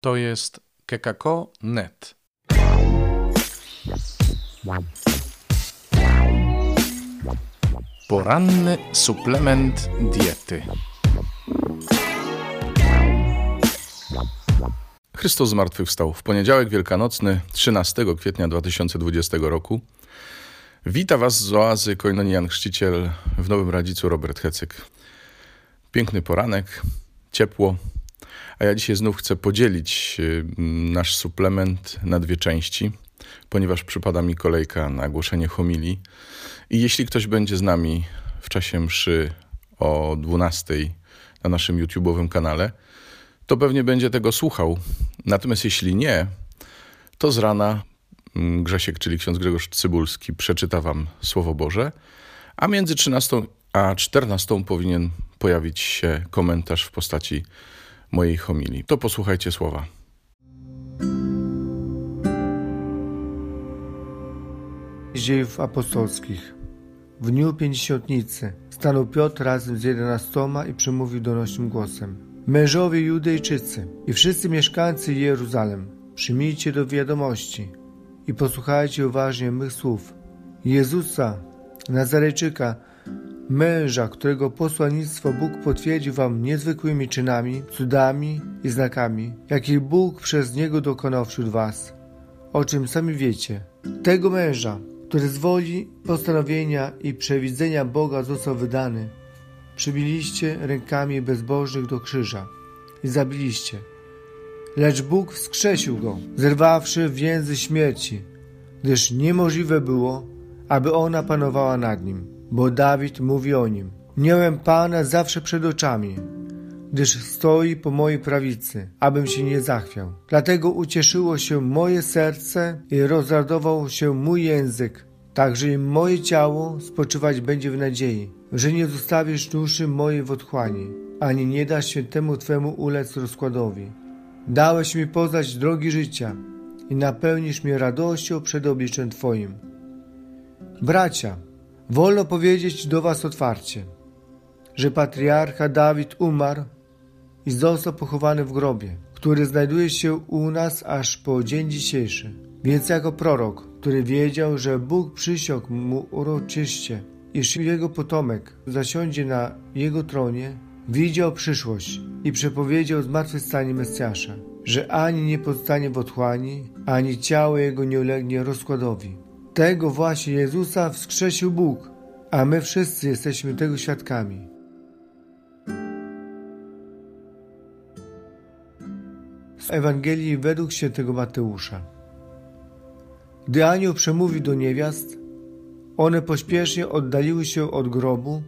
To jest kekako.net. Poranny suplement diety. Chrystus zmartwychwstał w poniedziałek wielkanocny 13 kwietnia 2020 roku. Wita Was z oazy Koinonii Jan Chrzciciel w Nowym Radzicu Robert Hecyk. Piękny poranek, ciepło, a ja dzisiaj znów chcę podzielić y, nasz suplement na dwie części, ponieważ przypada mi kolejka na głoszenie homilii. I jeśli ktoś będzie z nami w czasie mszy o 12 na naszym YouTube'owym kanale, to pewnie będzie tego słuchał. Natomiast jeśli nie, to z rana mm, Grzesiek, czyli ksiądz Grzegorz Cybulski, przeczyta wam Słowo Boże, a między 13 a 14 powinien pojawić się komentarz w postaci mojej homilii. To posłuchajcie słowa. Dziejów apostolskich. W dniu pięćdziesiątnicy stanął Piotr razem z jedenastoma i przemówił donośnym głosem. Mężowie Judejczycy i wszyscy mieszkańcy Jeruzalem, przyjmijcie do wiadomości i posłuchajcie uważnie mych słów. Jezusa, Nazarejczyka, męża, którego posłannictwo Bóg potwierdził wam niezwykłymi czynami, cudami i znakami, jakich Bóg przez niego dokonał wśród was, o czym sami wiecie. Tego męża, który z woli, postanowienia i przewidzenia Boga został wydany, przybiliście rękami bezbożnych do krzyża i zabiliście. Lecz Bóg wskrzesił go, zerwawszy więzy śmierci, gdyż niemożliwe było, aby ona panowała nad nim bo Dawid mówi o nim. Miałem Pana zawsze przed oczami, gdyż stoi po mojej prawicy, abym się nie zachwiał. Dlatego ucieszyło się moje serce i rozradował się mój język, także i moje ciało spoczywać będzie w nadziei, że nie zostawisz duszy mojej w otchłani, ani nie dasz świętemu Twemu ulec rozkładowi. Dałeś mi poznać drogi życia i napełnisz mnie radością przed obliczem Twoim. Bracia, Wolno powiedzieć do Was otwarcie, że patriarcha Dawid umarł i został pochowany w grobie, który znajduje się u nas aż po dzień dzisiejszy. Więc jako prorok, który wiedział, że Bóg przysiągł mu uroczyście, iż jego potomek zasiądzie na jego tronie, widział przyszłość i przepowiedział zmartwychwstanie Mesjasza, że ani nie pozostanie w otchłani, ani ciało jego nie ulegnie rozkładowi. Tego właśnie Jezusa wskrzesił Bóg, a my wszyscy jesteśmy tego świadkami. Z Ewangelii według świętego Mateusza. Gdy anioł przemówił do niewiast, one pośpiesznie oddaliły się od grobu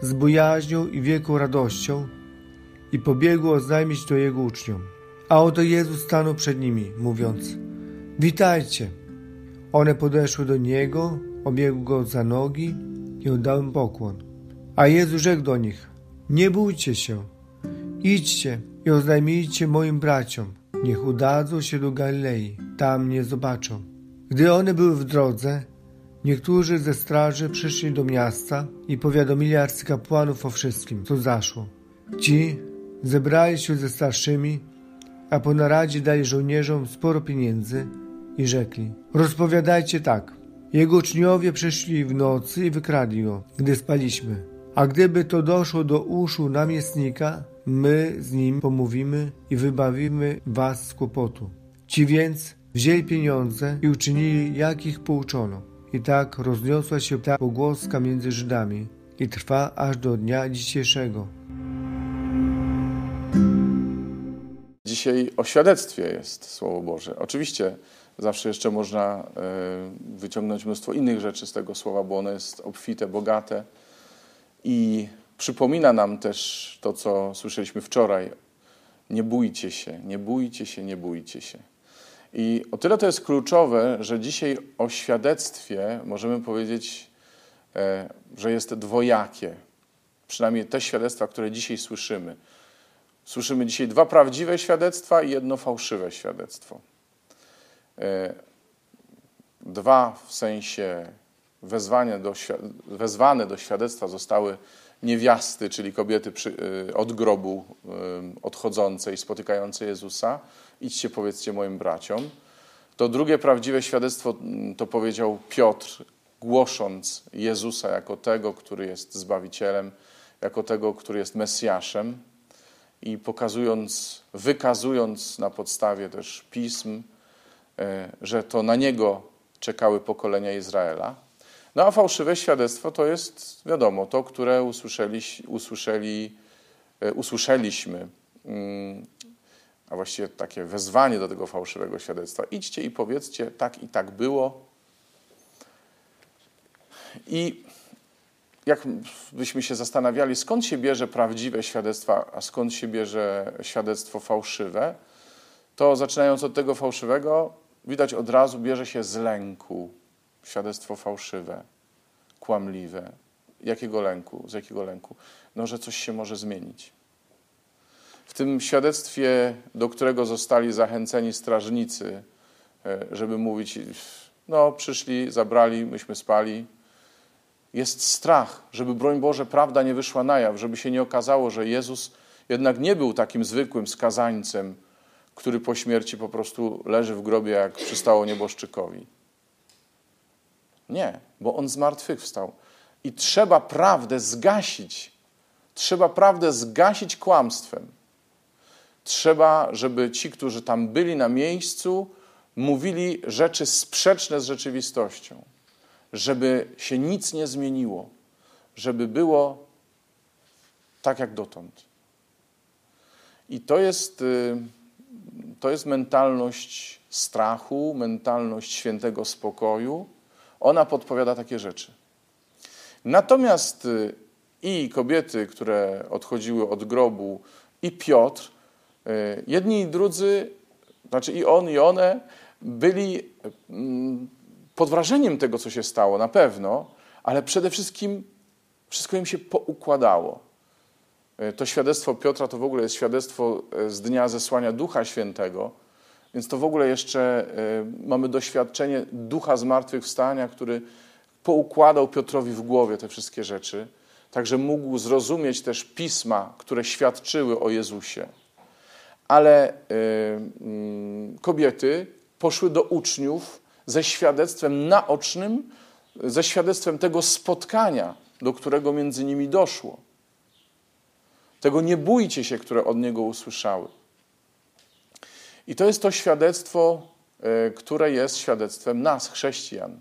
z bojaźnią i wielką radością i pobiegły oznajmić to jego uczniom. A oto Jezus stanął przed nimi, mówiąc: Witajcie! One podeszły do niego, obiegły go za nogi i oddały pokłon. A Jezus rzekł do nich: Nie bójcie się, idźcie i oznajmijcie moim braciom, niech udadzą się do Galilei, tam mnie zobaczą. Gdy one były w drodze, niektórzy ze straży przyszli do miasta i powiadomili arcykapłanów o wszystkim, co zaszło. Ci zebrali się ze starszymi, a po naradzie dali żołnierzom sporo pieniędzy i rzekli: Rozpowiadajcie tak. Jego uczniowie przyszli w nocy i wykradli go, gdy spaliśmy. A gdyby to doszło do uszu namiestnika, my z nim pomówimy i wybawimy was z kłopotu. Ci więc wzięli pieniądze i uczynili, jak ich pouczono. I tak rozniosła się ta pogłoska między Żydami i trwa aż do dnia dzisiejszego. Dzisiaj o świadectwie jest Słowo Boże. Oczywiście Zawsze jeszcze można e, wyciągnąć mnóstwo innych rzeczy z tego słowa, bo ono jest obfite, bogate i przypomina nam też to, co słyszeliśmy wczoraj. Nie bójcie się, nie bójcie się, nie bójcie się. I o tyle to jest kluczowe, że dzisiaj o świadectwie możemy powiedzieć, e, że jest dwojakie. Przynajmniej te świadectwa, które dzisiaj słyszymy. Słyszymy dzisiaj dwa prawdziwe świadectwa i jedno fałszywe świadectwo. E, dwa w sensie wezwania do, wezwane do świadectwa zostały niewiasty, czyli kobiety przy, y, od grobu odchodzącej, spotykającej Jezusa. Idźcie, powiedzcie moim braciom. To drugie prawdziwe świadectwo to powiedział Piotr, głosząc Jezusa jako tego, który jest Zbawicielem, jako tego, który jest Mesjaszem i pokazując, wykazując na podstawie też pism, e, że to na niego czekały pokolenia Izraela. No a fałszywe świadectwo to jest, wiadomo, to, które usłyszeli, usłyszeli, usłyszeliśmy, mm, a właściwie takie wezwanie do tego fałszywego świadectwa. Idźcie i powiedzcie, tak i tak było. I jakbyśmy się zastanawiali, skąd się bierze prawdziwe świadectwa, a skąd się bierze świadectwo fałszywe, to zaczynając od tego fałszywego, widać od razu bierze się z lęku świadectwo fałszywe, kłamliwe. Jakiego lęku? Z jakiego lęku? No, że coś się może zmienić. W tym świadectwie, do którego zostali zachęceni strażnicy, e, żeby mówić, no przyszli, zabrali, myśmy spali, jest strach, żeby broń Boże prawda nie wyszła na jaw, żeby się nie okazało, że Jezus jednak nie był takim zwykłym skazańcem, który po śmierci po prostu leży w grobie, jak przystało nieboszczykowi. Nie, bo on zmartwychwstał. I trzeba prawdę zgasić. Trzeba prawdę zgasić kłamstwem. Trzeba, żeby ci, którzy tam byli na miejscu, mówili rzeczy sprzeczne z rzeczywistością żeby się nic nie zmieniło, żeby było tak jak dotąd. I to jest, y, to jest mentalność strachu, mentalność świętego spokoju. Ona podpowiada takie rzeczy. Natomiast y, i kobiety, które odchodziły od grobu, i Piotr, y, jedni i drudzy, znaczy i on, i one, byli mm, pod wrażeniem tego, co się stało, na pewno, ale przede wszystkim wszystko im się poukładało. E, to świadectwo Piotra to w ogóle jest świadectwo e, z dnia zesłania Ducha Świętego, więc to w ogóle jeszcze e, mamy doświadczenie Ducha Zmartwychwstania, który poukładał Piotrowi w głowie te wszystkie rzeczy, także mógł zrozumieć też pisma, które świadczyły o Jezusie. Ale mm, kobiety poszły do uczniów ze świadectwem naocznym, ze świadectwem tego spotkania, do którego między nimi doszło. Tego nie bójcie się, które od niego usłyszały. I to jest to świadectwo, e, które jest świadectwem nas, chrześcijan.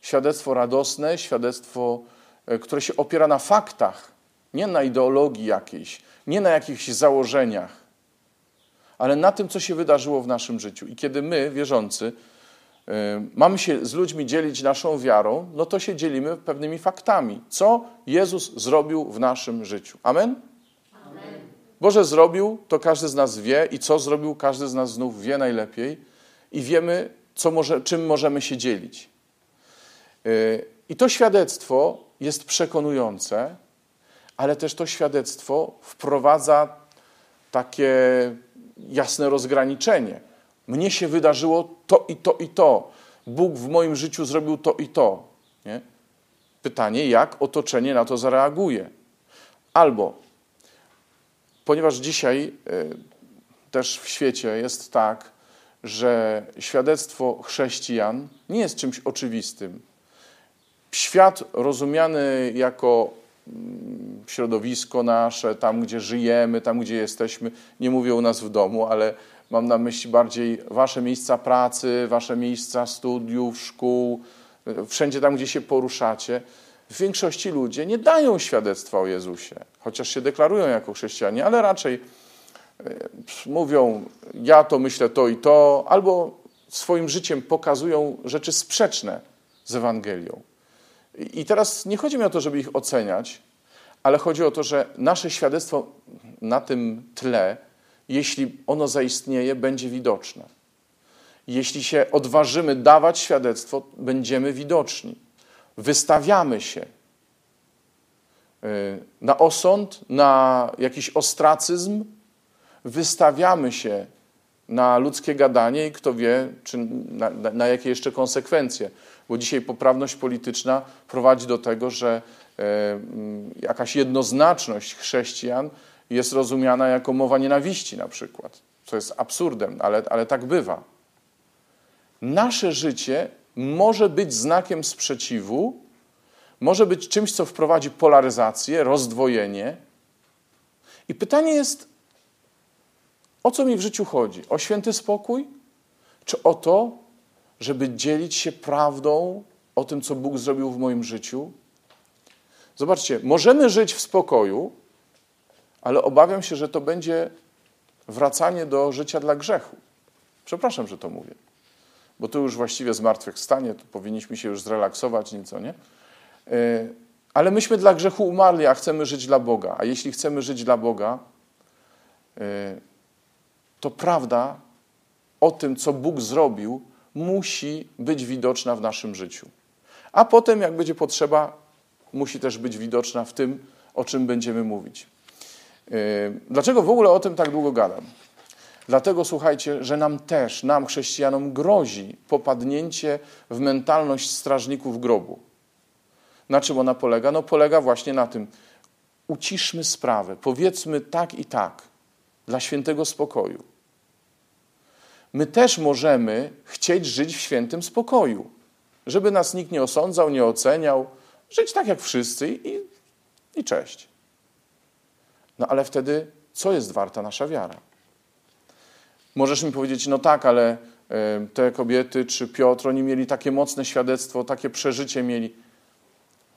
Świadectwo radosne, świadectwo, e, które się opiera na faktach, nie na ideologii jakiejś, nie na jakichś założeniach, ale na tym, co się wydarzyło w naszym życiu. I kiedy my, wierzący, mamy się z ludźmi dzielić naszą wiarą, no to się dzielimy pewnymi faktami. Co Jezus zrobił w naszym życiu. Amen? Amen? Boże zrobił, to każdy z nas wie i co zrobił, każdy z nas znów wie najlepiej i wiemy, co może, czym możemy się dzielić. Y, I to świadectwo jest przekonujące, ale też to świadectwo wprowadza takie jasne rozgraniczenie – mnie się wydarzyło to i to i to. Bóg w moim życiu zrobił to i to. Nie? Pytanie, jak otoczenie na to zareaguje. Albo, ponieważ dzisiaj y, też w świecie jest tak, że świadectwo chrześcijan nie jest czymś oczywistym. Świat rozumiany jako mm, środowisko nasze, tam gdzie żyjemy, tam gdzie jesteśmy, nie mówię u nas w domu, ale Mam na myśli bardziej wasze miejsca pracy, wasze miejsca studiów, szkół, wszędzie tam, gdzie się poruszacie. W większości ludzie nie dają świadectwa o Jezusie, chociaż się deklarują jako chrześcijanie, ale raczej e, mówią, ja to myślę to i to, albo swoim życiem pokazują rzeczy sprzeczne z Ewangelią. I teraz nie chodzi mi o to, żeby ich oceniać, ale chodzi o to, że nasze świadectwo na tym tle jeśli ono zaistnieje, będzie widoczne. Jeśli się odważymy dawać świadectwo, będziemy widoczni. Wystawiamy się y, na osąd, na jakiś ostracyzm, wystawiamy się na ludzkie gadanie i kto wie, czy na, na, na jakie jeszcze konsekwencje. Bo dzisiaj poprawność polityczna prowadzi do tego, że e, jakaś jednoznaczność chrześcijan jest rozumiana jako mowa nienawiści na przykład, co jest absurdem, ale, ale tak bywa. Nasze życie może być znakiem sprzeciwu, może być czymś, co wprowadzi polaryzację, rozdwojenie. I pytanie jest, o co mi w życiu chodzi? O święty spokój? Czy o to, żeby dzielić się prawdą o tym, co Bóg zrobił w moim życiu? Zobaczcie, możemy żyć w spokoju, ale obawiam się, że to będzie wracanie do życia dla grzechu. Przepraszam, że to mówię, bo tu już właściwie zmartwychwstanie, to powinniśmy się już zrelaksować nieco, nie? E, ale myśmy dla grzechu umarli, a chcemy żyć dla Boga. A jeśli chcemy żyć dla Boga, e, to prawda o tym, co Bóg zrobił, musi być widoczna w naszym życiu. A potem, jak będzie potrzeba, musi też być widoczna w tym, o czym będziemy mówić. E, dlaczego w ogóle o tym tak długo gadam? Dlatego słuchajcie, że nam też, nam chrześcijanom, grozi popadnięcie w mentalność strażników grobu. Na czym ona polega? No polega właśnie na tym, uciszmy sprawę, powiedzmy tak i tak, dla świętego spokoju. My też możemy chcieć żyć w świętym spokoju, żeby nas nikt nie osądzał, nie oceniał, żyć tak jak wszyscy i, i cześć. No ale wtedy co jest warta nasza wiara? Możesz mi powiedzieć, no tak, ale e, te kobiety czy Piotr, oni mieli takie mocne świadectwo, takie przeżycie mieli.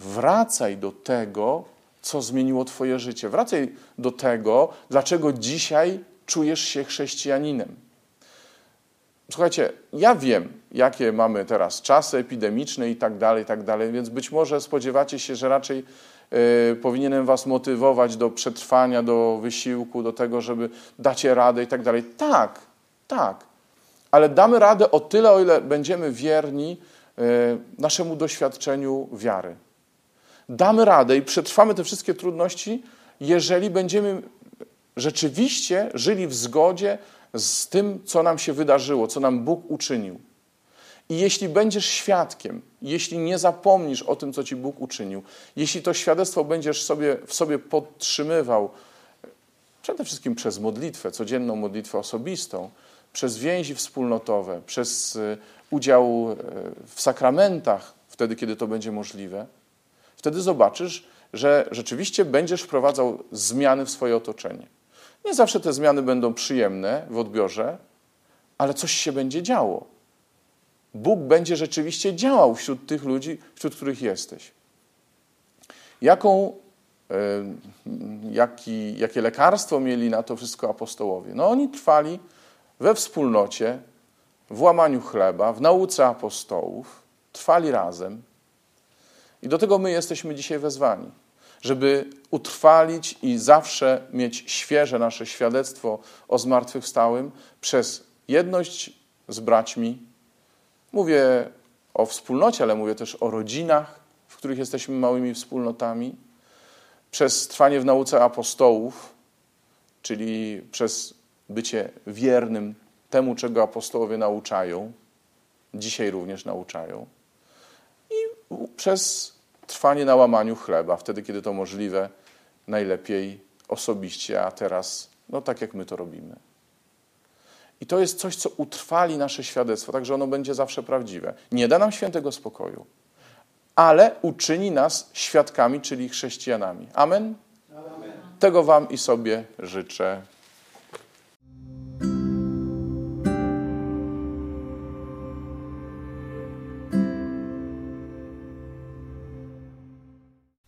Wracaj do tego, co zmieniło Twoje życie. Wracaj do tego, dlaczego dzisiaj czujesz się chrześcijaninem. Słuchajcie, ja wiem, jakie mamy teraz czasy epidemiczne i tak dalej, i tak dalej, więc być może spodziewacie się, że raczej powinienem was motywować do przetrwania, do wysiłku, do tego, żeby dacie radę i tak dalej. Tak, tak, ale damy radę o tyle, o ile będziemy wierni y, naszemu doświadczeniu wiary damy radę i przetrwamy te wszystkie trudności, jeżeli będziemy rzeczywiście żyli w zgodzie z tym, co nam się wydarzyło, co nam Bóg uczynił. I jeśli będziesz świadkiem, jeśli nie zapomnisz o tym, co ci Bóg uczynił, jeśli to świadectwo będziesz sobie, w sobie podtrzymywał, przede wszystkim przez modlitwę, codzienną modlitwę osobistą, przez więzi wspólnotowe, przez e, udział e, w sakramentach, wtedy, kiedy to będzie możliwe, Wtedy zobaczysz, że rzeczywiście będziesz wprowadzał zmiany w swoje otoczenie. Nie zawsze te zmiany będą przyjemne w odbiorze, ale coś się będzie działo. Bóg będzie rzeczywiście działał wśród tych ludzi, wśród których jesteś. Jaką, jaki, jakie lekarstwo mieli na to wszystko apostołowie? No oni trwali we wspólnocie, w łamaniu chleba, w nauce apostołów, trwali razem, i do tego my jesteśmy dzisiaj wezwani, żeby utrwalić i zawsze mieć świeże nasze świadectwo o zmartwychwstałym przez jedność z braćmi. Mówię o wspólnocie, ale mówię też o rodzinach, w których jesteśmy małymi wspólnotami, przez trwanie w nauce apostołów, czyli przez bycie wiernym temu, czego apostołowie nauczają, dzisiaj również nauczają przez trwanie na łamaniu chleba, wtedy, kiedy to możliwe, najlepiej osobiście, a teraz, no tak jak my to robimy. I to jest coś, co utrwali nasze świadectwo, także ono będzie zawsze prawdziwe. Nie da nam świętego spokoju, ale uczyni nas świadkami, czyli chrześcijanami. Amen? Amen. Tego Wam i sobie życzę.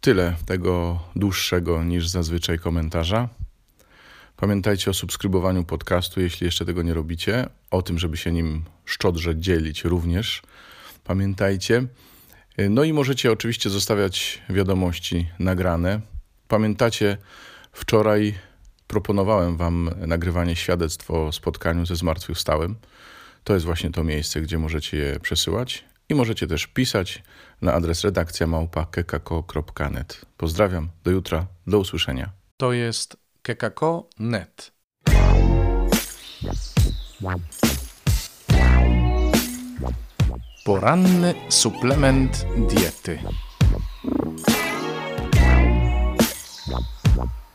Tyle tego dłuższego niż zazwyczaj komentarza. Pamiętajcie o subskrybowaniu podcastu, jeśli jeszcze tego nie robicie, o tym, żeby się nim szczodrze dzielić również. Pamiętajcie. No i możecie oczywiście zostawiać wiadomości nagrane. Pamiętacie, wczoraj proponowałem Wam nagrywanie świadectw o spotkaniu ze zmartwychwstałym. To jest właśnie to miejsce, gdzie możecie je przesyłać. I możecie też pisać na adres redakcja małpa.kekako.net. Pozdrawiam, do jutra, do usłyszenia. To jest kekako.net. Poranny suplement diety.